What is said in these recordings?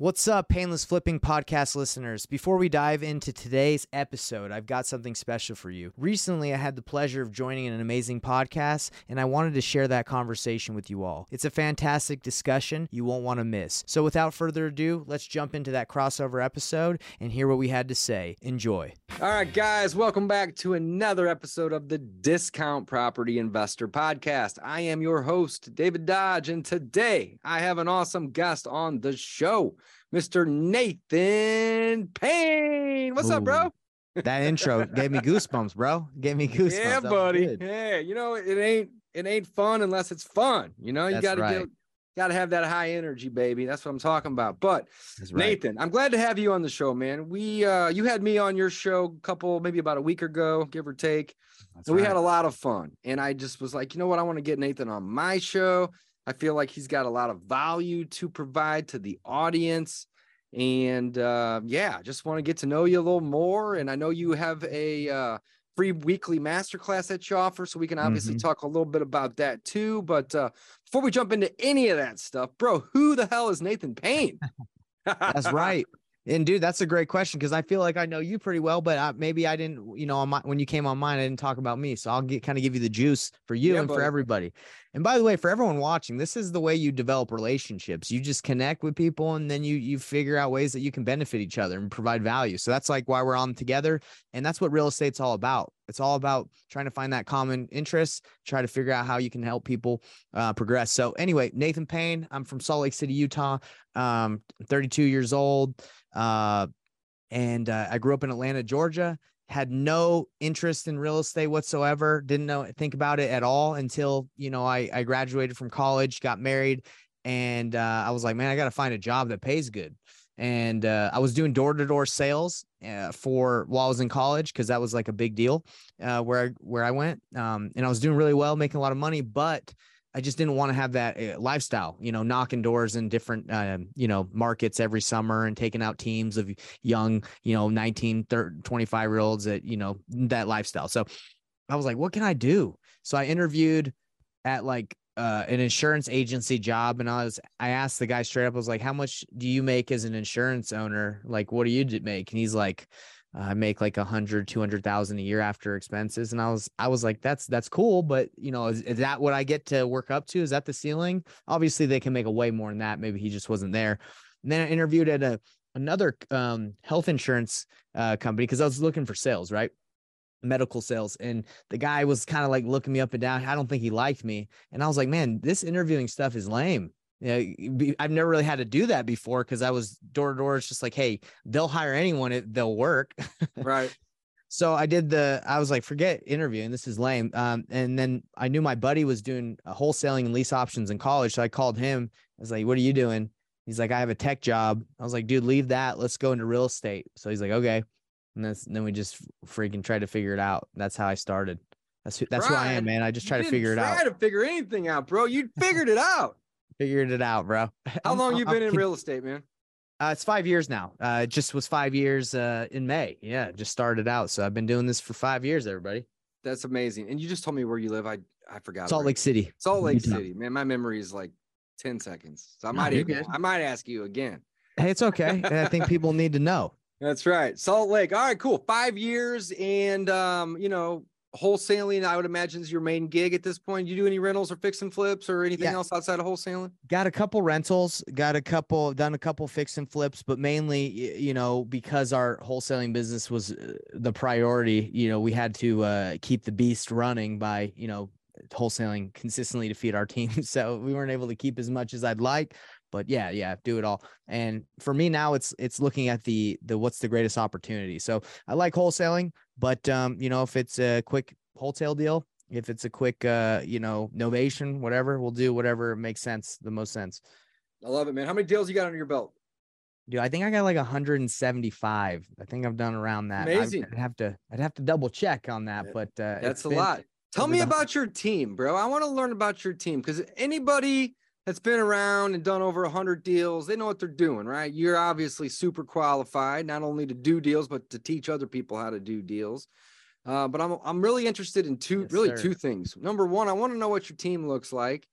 What's up, Painless Flipping podcast listeners? Before we dive into today's episode, I've got something special for you. Recently, I had the pleasure of joining an amazing podcast, and I wanted to share that conversation with you all. It's a fantastic discussion you won't want to miss. So, without further ado, let's jump into that crossover episode and hear what we had to say. Enjoy. All right, guys, welcome back to another episode of the Discount Property Investor Podcast. I am your host, David Dodge, and today I have an awesome guest on the show. Mr. Nathan Payne. What's Ooh. up, bro? That intro gave me goosebumps, bro. Gave me goosebumps. Yeah, That buddy. Yeah, you know it ain't it ain't fun unless it's fun. You know, you That's got to right. get got to have that high energy, baby. That's what I'm talking about. But right. Nathan, I'm glad to have you on the show, man. We uh you had me on your show a couple maybe about a week ago, give or take. That's And we had a lot of fun. And I just was like, you know what? I want to get Nathan on my show. I feel like he's got a lot of value to provide to the audience. And uh, yeah, just want to get to know you a little more. And I know you have a uh, free weekly masterclass that you offer. So we can obviously Mhm. talk a little bit about that too. But uh, before we jump into any of that stuff, bro, who the hell is Nathan Payne? That's right. And dude, that's a great question because I feel like I know you pretty well, but I, maybe I didn't, you know, on my, when you came on mine, I didn't talk about me. So I'll get kind of give you the juice for you Yeah, and for everybody. And by the way, for everyone watching, this is the way you develop relationships. You just connect with people and then you you figure out ways that you can benefit each other and provide value. So that's like why we're on together. And that's what real estate's all about. It's all about trying to find that common interest, try to figure out how you can help people uh, progress. So anyway, Nathan Payne, I'm from Salt Lake City, Utah. Um, 32 years old. Uh, and uh, I grew up in Atlanta, Georgia. Had no interest in real estate whatsoever. Didn't know think about it at all until you know I I graduated from college, got married, and uh, I was like, man, I got to find a job that pays good. And uh, I was doing door to door sales uh, for while I was in college because that was like a big deal uh, where I where I went. Um, and I was doing really well, making a lot of money, but I just didn't want to have that uh, lifestyle, you know, knocking doors in different, um, you know, markets every summer and taking out teams of young, you know, 19, 30, 25 year olds that, you know, that lifestyle. So I was like, what can I do? So I interviewed at like uh, an insurance agency job and I was, I asked the guy straight up, I was like, how much do you make as an insurance owner? Like, what do you make? And he's like, I make like a hundred, two hundred thousand a year after expenses. And I was, I was like, that's, that's cool. But you know, is, is that what I get to work up to? Is that the ceiling? Obviously they can make a way more than that. Maybe he just wasn't there. And then I interviewed at a, another um, health insurance uh, company because I was looking for sales, right? Medical sales. And the guy was kind of like looking me up and down. I don't think he liked me. And I was like, man, this interviewing stuff is lame. Yeah, be- I've never really had to do that before because I was door to door. It's just like, hey, they'll hire anyone if they'll work. right. So I did the, I was like, forget interviewing. This is lame. Um, and then I knew my buddy was doing wholesaling and lease options in college. So I called him. I was like, what are you doing? He's like, I have a tech job. I was like, dude, leave that. Let's go into real estate. So he's like, okay. And that's, then we just freaking tried to figure it out. That's how I started. That's who, that's who I am, man. I just try to figure it out. Try to figure anything out, bro. You figured it out. Figured it out, bro. How long you been in real estate, man? Uh, it's five years now. Uh, it just was five years uh, in May. Yeah, just started out. So I've been doing this for five years, everybody. That's amazing. And you just told me where you live. I I forgot. Salt. Lake City. Salt Lake Utah. City, man. My memory is like ten seconds. So I No, might even. I might ask you again. Hey, it's okay. I think people need to know. That's right. Salt Lake. All right, cool. Five years and um, you know, wholesaling. I would imagine is your main gig at this point. You do any rentals or fix and flips or anything Yeah. else outside of wholesaling? Got a couple rentals, got a couple, done a couple fix and flips, but mainly, you know, because our wholesaling business was uh, the priority, you know, we had to uh, keep the beast running by, you know, wholesaling consistently to feed our team. So we weren't able to keep as much as I'd like. But yeah, yeah, do it all. And for me now, it's it's looking at the the what's the greatest opportunity. So I like wholesaling, but um, you know, if it's a quick wholesale deal, if it's a quick uh, you know, novation, whatever, we'll do whatever makes sense, the most sense. I love it, man. How many deals you got under your belt? Dude, I think I got like 175. I think I've done around that. Amazing. I'd have to I'd have to double check on that, but uh That's a been- lot. Tell me about your team, bro. I want to learn about your team because anybody that's been around and done over 100 deals, they know what they're doing, right? You're obviously super qualified, not only to do deals, but to teach other people how to do deals. Uh, but I'm, I'm really interested in two, Yes, really sir. two things. Number one, I want to know what your team looks like.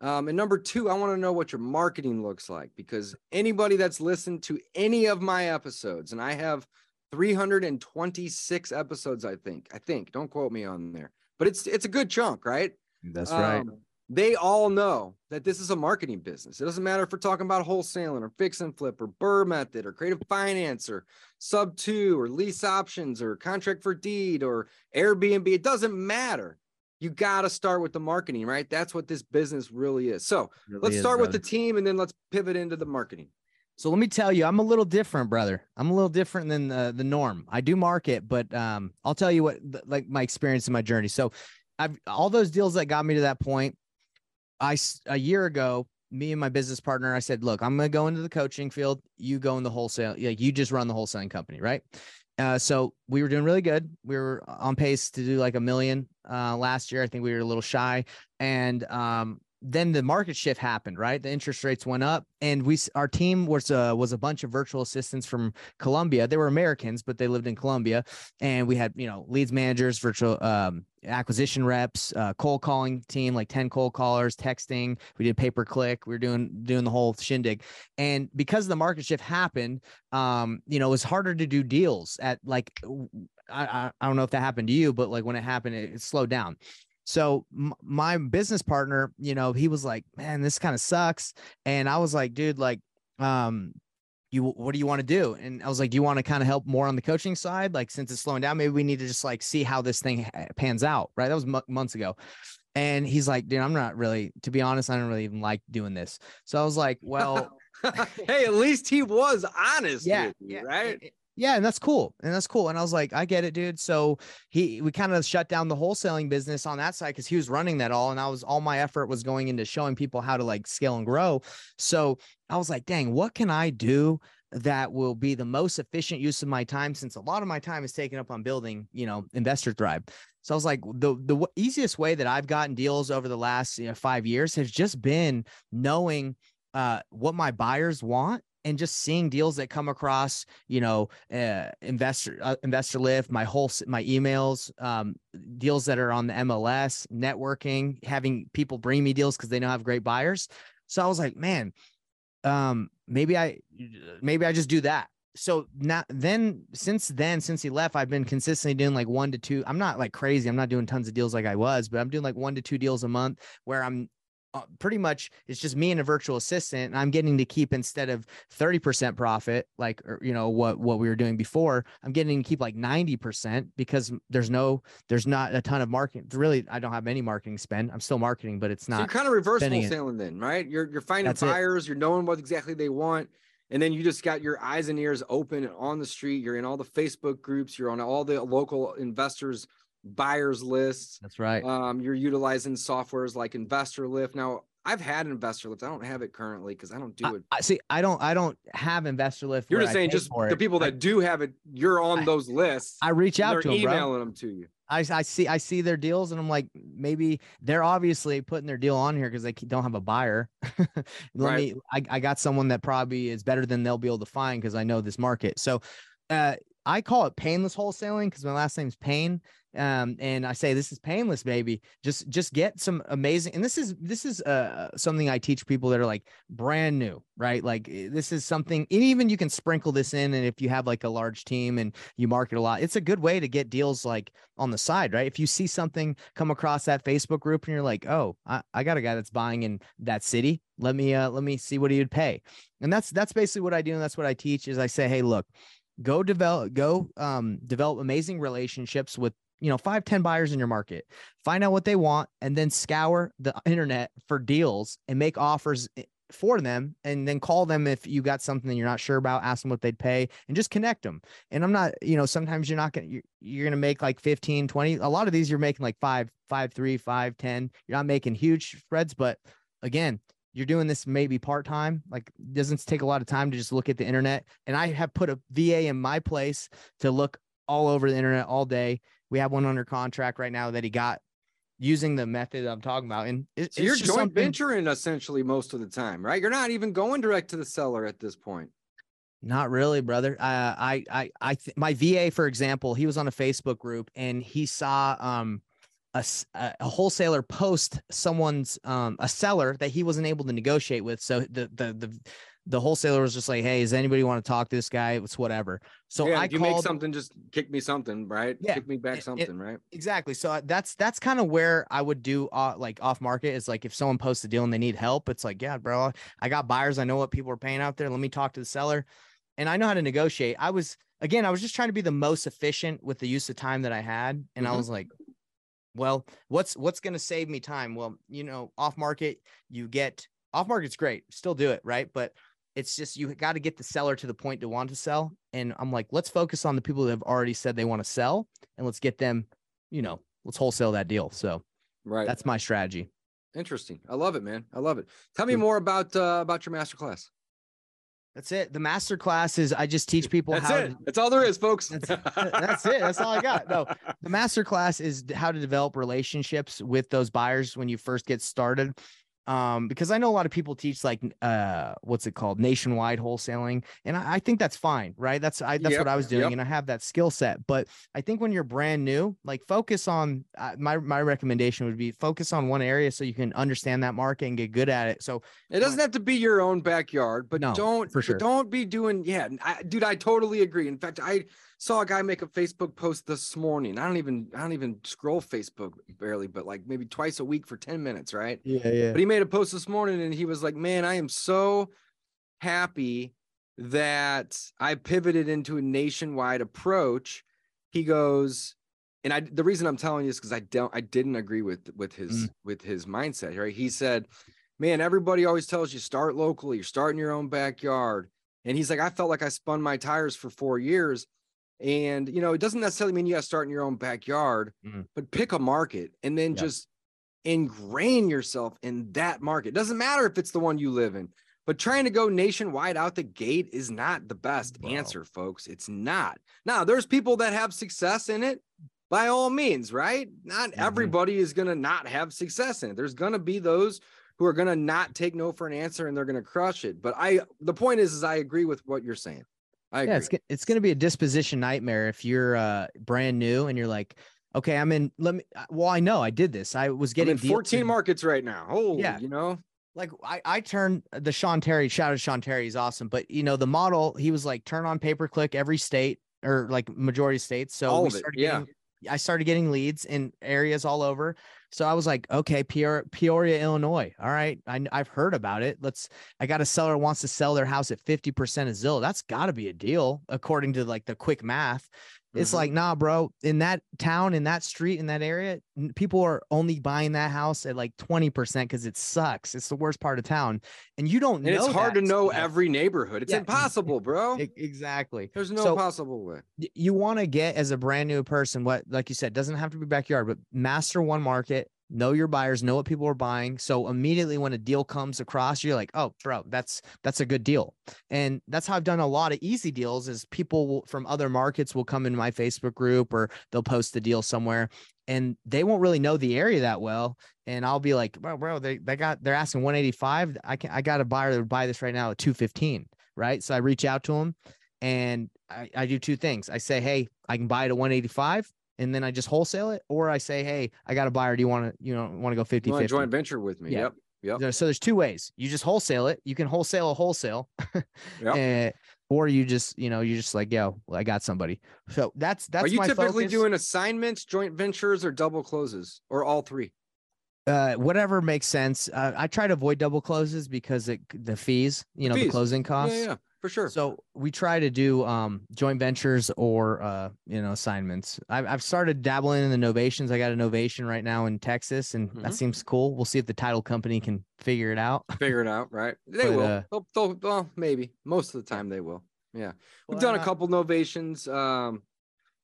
Um, and number two, I want to know what your marketing looks like because anybody that's listened to any of my episodes, and I have 326 episodes, I think. I think. Don't quote me on there, but it's it's a good chunk, right? That's right. Um, they all know that this is a marketing business. It doesn't matter if we're talking about wholesaling or fix and flip or BRRRR method or creative finance or sub two or lease options or contract for deed or Airbnb. It doesn't matter. You got to start with the marketing, right? That's what this business really is. So Really let's is, start with the team and then let's pivot into the marketing. So let me tell you, I'm a little different, brother. I'm a little different than the, the norm. I do market, but um, I'll tell you what, like my experience in my journey. So I've all those deals that got me to that point. I a year ago, me and my business partner, I said, look, I'm gonna go into the coaching field. You go in the wholesale. Like you just run the wholesaling company, right? Uh, so we were doing really good. We were on pace to do like a million uh, last year. I think we were a little shy, and um, then the market shift happened. Right, the interest rates went up, and we our team was uh, was a bunch of virtual assistants from Colombia. They were Americans, but they lived in Colombia, and we had you know leads managers, virtual um, acquisition reps, uh, cold calling team, like ten cold callers, texting. We did pay per click. We were doing doing the whole shindig, and because the market shift happened, um, you know, it was harder to do deals at like I I don't know if that happened to you, but like when it happened, it, it slowed down. So m- my business partner, you know, he was like, "Man, this kind of sucks," and I was like, "Dude, like, um." You what do you want to do? And I was like, do you want to kind of help more on the coaching side? Like, since it's slowing down, maybe we need to just like see how this thing pans out, right? That was mo- months ago. And he's like, dude, I'm not really, to be honest, I don't really even like doing this. So I was like, well, hey, at least he was honest yeah, with you, yeah, right? Yeah, and that's cool. And that's cool. And I was like, I get it, dude. So he we kind of shut down the wholesaling business on that side because he was running that all. And I was all my effort was going into showing people how to like scale and grow. So I was like, dang, what can I do that will be the most efficient use of my time since a lot of my time is taken up on building, you know, investor thrive. So I was like, the the easiest way that I've gotten deals over the last you know, five years has just been knowing uh, what my buyers want and just seeing deals that come across, you know, uh, investor uh, investor lift, my whole my emails, um, deals that are on the MLS, networking, having people bring me deals because they know I have great buyers. So I was like, man, um, maybe I maybe I just do that. So now then since then, since he left, I've been consistently doing like one to two. I'm not like crazy. I'm not doing tons of deals like I was, but I'm doing like one to two deals a month where I'm Uh, pretty much it's just me and a virtual assistant and i'm getting to keep instead of 30% profit like or, you know what what we were doing before i'm getting to keep like 90% because there's no there's not a ton of marketing really i don't have any marketing spend i'm still marketing but it's So you're kind of reverse it. wholesaling then, right? You're you're finding That's it. buyers, you're knowing what exactly they want, and then you just got your eyes and ears open and on the street. You're in all the Facebook groups, you're on all the local investors buyers lists. that's right Um, you're utilizing softwares like Investor Lift. Now, I've had Investor Lift. I don't have it currently because I don't do it. I see i don't i don't have investor lift You're just saying just the it. people I- that do have it, you're on I- those lists. I reach out to them, bro. emailing them to you. I, I see I see their deals and I'm like maybe they're obviously putting their deal on here because they don't have a buyer. Let Right. me I, I got someone that probably is better than they'll be able to find because I know this market. So uh I call it painless wholesaling because my last name's Payne. Um, and I say this is painless, baby. Just just get some amazing. And this is this is uh something I teach people that are like brand new, right? Like eh, this is something. And even you can sprinkle this in, and if you have like a large team and you market a lot, it's a good way to get deals like on the side, right? If you see something come across that Facebook group and you're like, oh, I, I got a guy that's buying in that city. Let me uh let me see what he would pay. And that's that's basically what I do, and that's what I teach is I say, hey, look, go develop go um develop amazing relationships with you know five ten buyers in your market find out what they want and then scour the internet for deals and make offers for them and then call them if you got something that you're not sure about ask them what they'd pay and just connect them and i'm not you know sometimes you're not gonna you're, you're gonna make like 15 20 a lot of these you're making like five five three five ten. You're not making huge spreads but again you're doing this maybe part time, like doesn't take a lot of time to just look at the internet. And I have put a VA in my place to look all over the internet all day. We have one under contract right now that he got using the method I'm talking about. And it, So you're just joint something- venturing essentially most of the time, right? You're not even going direct to the seller at this point. Not really, brother. Uh, I, I, I, th- my VA, for example, he was on a Facebook group and he saw, um, a, a- wholesaler post someone's um a seller that he wasn't able to negotiate with. So the the the the wholesaler was just like, "Hey, does anybody want to talk to this guy? It's whatever." So yeah, I if you make something, just kick me something, right? Yeah, Kick me back it- it- something, right? exactly. So that's that's kind of where I would do uh, like off market is like if someone posts a deal and they need help, it's like, yeah, bro, I got buyers. I know what people are paying out there. Let me talk to the seller, and I know how to negotiate. I was again, I was just trying to be the most efficient with the use of time that I had, and I Mhm. was like, well, what's what's going to save me time? Well, you know, off market, you get off market's great, still do it, right? But it's just you got to get the seller to the point to want to sell. And I'm like, let's focus on the people that have already said they want to sell, and let's get them, you know, let's wholesale that deal. So Right. that's my strategy. interesting. I love it, man. I love it. Tell me more about uh, about your masterclass. That's it. The master class is I just teach people That's how it. to That's all there is, folks. That's- that's it. That's all I got. No, the master class is how to develop relationships with those buyers when you first get started. Um, because I know a lot of people teach like uh what's it called nationwide wholesaling, and I, I think that's fine, right? That's I that's Yep, what I was doing, yep. and I have that skill set. But I think when you're brand new, like focus on uh, my my recommendation would be focus on one area so you can understand that market and get good at it. So It doesn't have to be your own backyard, but No, don't for sure. don't be doing yeah, I, dude. I totally agree. In fact, I saw a guy make a Facebook post this morning. I don't even I don't even scroll Facebook barely, but like maybe twice a week for ten minutes, right? yeah, yeah, But he made a post this morning and he was like, "Man, I am so happy that I pivoted into a nationwide approach." He goes, and I the reason I'm telling you is because I don't I didn't agree with with his mm. with his mindset, right? He said, "Man, everybody always tells you start locally, you're starting your own backyard." And he's like, "I felt like I spun my tires for 4 years." And you know, it doesn't necessarily mean you got to start in your own backyard, Mhm. but pick a market and then Yeah. just ingrain yourself in that market. Doesn't matter if it's the one you live in, but trying to go nationwide out the gate is not the best Bro. answer, folks. It's not. Now, there's people that have success in it by all means, right? Not Mhm. everybody is going to not have success in it. There's going to be those who are going to not take no for an answer and they're going to crush it. But I, the point is, is I agree with what you're saying. I agree. yeah, it's it's going to be a disposition nightmare if you're uh brand new and you're like, okay, I'm in. Let me. uh, Well, I know I did this. I was getting in 14 in- markets right now. Oh, Yeah. you know, like I, I turned the Sean Terry, shout out to Sean Terry, he's awesome. But you know, the model, he was like turn on pay per click every state or like majority states. So All we of it, started yeah. getting I started getting leads in areas all over. So I was like, okay, Peoria, Peoria, Illinois. All right. I, I've heard about it. Let's, I got a seller wants to sell their house at 50% of Zillow. That's got to be a deal according to like the quick math. It's Mhm. like, nah, bro, in that town, in that street, in that area, people are only buying that house at like 20% because it sucks. It's the worst part of town. And you don't and know. it's hard to know every neighborhood. It's Yeah. impossible, bro. Exactly. There's no So- possible way. you want to get as a brand new person what like you said doesn't have to be backyard but master one market know your buyers know what people are buying so immediately when a deal comes across you're like oh bro that's that's a good deal and that's how i've done a lot of easy deals is people will, from other markets will come in my facebook group or they'll post the deal somewhere and they won't really know the area that well and i'll be like bro bro they, they got they're asking 185 i can i got a buyer that would buy this right now at 215 right so i reach out to them and I, I do two things. I say, hey, I can buy it at 185 and then I just wholesale it, or I say, hey, I got a buyer. Do you want to, you know, want to go 50 You want 50? joint venture with me? Yeah. Yep. Yep. So there's two ways. You just wholesale it. You can wholesale a wholesale, Yep. eh, or you just, you know, you're just like, yo, I got somebody. So that's that's Are you typically focus. doing assignments, joint ventures, or double closes, or all three? uh, whatever makes sense. Uh, I try to avoid double closes because it the fees, you know, the closing costs. Yeah, yeah, for sure. So we try to do um joint ventures or uh you know assignments. I've I've started dabbling in the novations. I got a novation right now in Texas, and Mhm. that seems cool. We'll see if the title company can figure it out. Figure it out, right? They But, will. uh, they'll, they'll, well, maybe most of the time they will. Yeah, we've Well, done a couple novations. Um,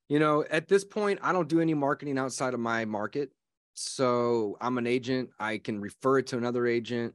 you know, at this point, I don't do any marketing outside of my market. So I'm an agent. I can refer it to another agent.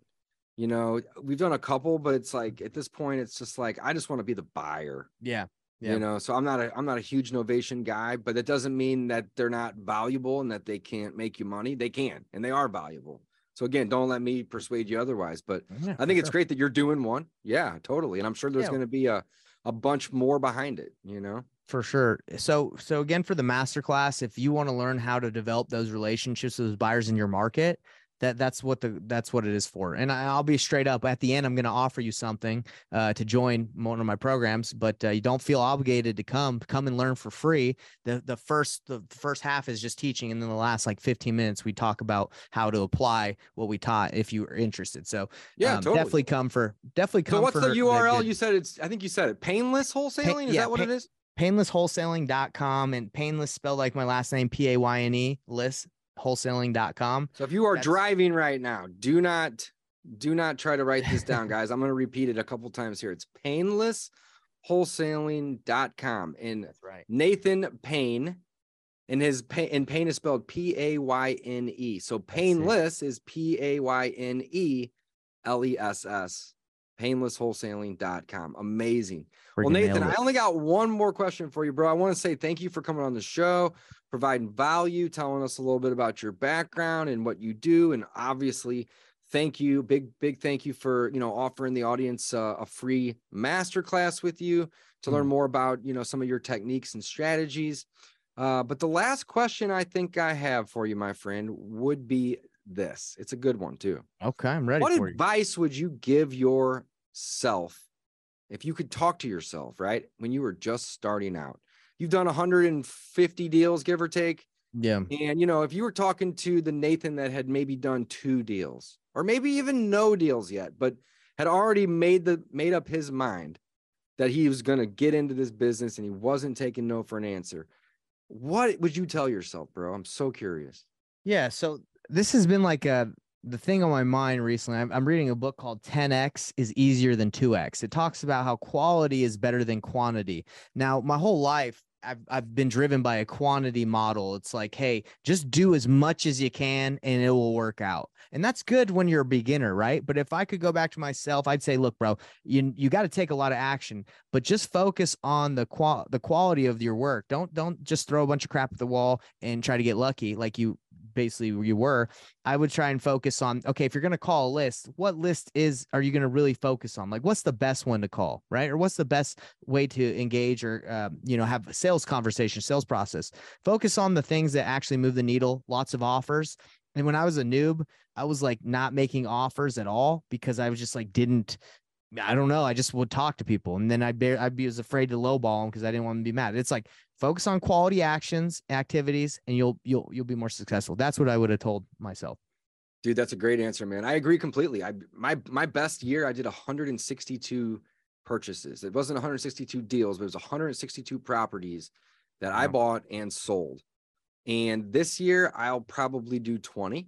You know, we've done a couple, but it's like at this point, it's just like I just want to be the buyer. Yeah, Yeah. You know, so I'm not a I'm not a huge novation guy, but that doesn't mean that they're not valuable and that they can't make you money. They can, and they are valuable. So again, don't let me persuade you otherwise. But Yeah, I think it's sure. great that you're doing one. Yeah, totally. And I'm sure there's Yeah. going to be a a bunch more behind it. You know. For sure. So so again for the masterclass, if you want to learn how to develop those relationships with those buyers in your market, that that's what the that's what it is for. And I, will be straight up at the end i'm going to offer you something uh, to join one of my programs but uh, you don't feel obligated to come come and learn for free. The the first the first half is just teaching and then the last like 15 minutes we talk about how to apply what we taught if you are interested. So yeah um, totally. definitely come for definitely come so what's the url you said it's i think you said it painless wholesaling? Is yeah, that what it is? painlesswholesaling.com and painless spelled like my last name p-a-y-n-e list wholesaling.com. So if you are That's... driving right now, do not do not try to write this down, guys. I'm going to repeat it a couple times here. It's painless wholesaling.com and That's right. Nathan Payne and his pain and pain is spelled P A Y N E. So painless is P A Y N E L E S S. painless Painlesswholesaling.com. Amazing. Freaking well, Nathan, I only got one more question for you, bro. I want to say thank you for coming on the show providing value, telling us a little bit about your background and what you do. And obviously, thank you. Big, big thank you for, you know, offering the audience uh, a free masterclass with you to mm. learn more about, you know, some of your techniques and strategies. Uh, but the last question I think I have for you, my friend, would be this. It's a good one too. Okay, I'm ready. What advice you. would you give yourself if you could talk to yourself, right? When you were just starting out? You've done 150 deals, give or take. Yeah. And, you know, if you were talking to the Nathan that had maybe done two deals or maybe even no deals yet, but had already made the made up his mind that he was going to get into this business and he wasn't taking no for an answer. What would you tell yourself, bro? I'm so curious. Yeah. So this has been like a the thing on my mind recently. I'm, I'm reading a book called 10x is easier than 2x. It talks about how quality is better than quantity. Now, my whole life, I've, I've been driven by a quantity model. It's like, hey, just do as much as you can and it will work out. And that's good when you're a beginner, right? But if I could go back to myself, I'd say, look, bro, you you got to take a lot of action, but just focus on the qual the quality of your work. Don't don't just throw a bunch of crap at the wall and try to get lucky like you basically where you were, I would try and focus on okay, if you're going to call a list, what list is are you going to really focus on? Like, what's the best one to call, right? Or what's the best way to engage or uh, you know have a sales conversation, sales process? Focus on the things that actually move the needle. Lots of offers. And when I was a noob, I was like not making offers at all because I was just like didn't I don't know. I just would talk to people, and then I'd be I'd be was afraid to lowball them because I didn't want to be mad. It's like focus on quality actions, activities, and you'll you'll you'll be more successful. That's what I would have told myself. Dude, that's a great answer, man. I agree completely. I my my best year, I did 162 purchases. It wasn't 162 deals, but it was 162 properties that I bought and sold. And this year, I'll probably do 20.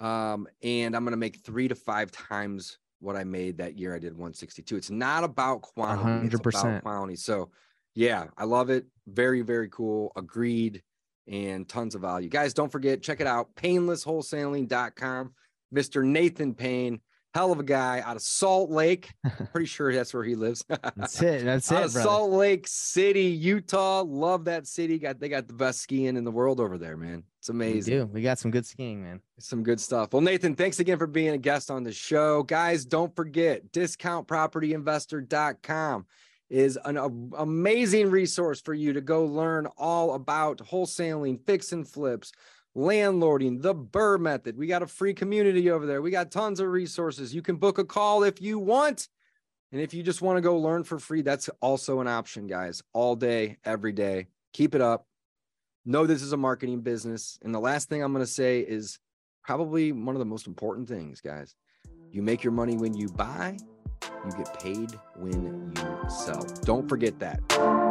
Um, and I'm gonna make three to five times what I made that year. I did 162. It's not about quantity, 100%. it's about quality. So, yeah, I love it. Very, very cool. Agreed. And tons of value. Guys, don't forget, check it out. Painlesswholesaling.com. Mr. Nathan Payne, hell of a guy out of Salt Lake. Pretty sure that's where he lives. that's it. That's it. Salt Lake City, Utah. Love that city. Got they got the best skiing in the world over there, man. It's amazing. We do. We got some good skiing, man. Some good stuff. Well, Nathan, thanks again for being a guest on the show. Guys, don't forget discountpropertyinvestor.com is an a, amazing resource for you to go learn all about wholesaling, fix and flips, landlording, the BRRRR method. We got a free community over there. We got tons of resources. You can book a call if you want. And if you just want to go learn for free, that's also an option, guys, all day, every day. Keep it up know this is a marketing business. And the last thing I'm going to say is probably one of the most important things, guys. You make your money when you buy, you get paid when you sell. Don't forget that.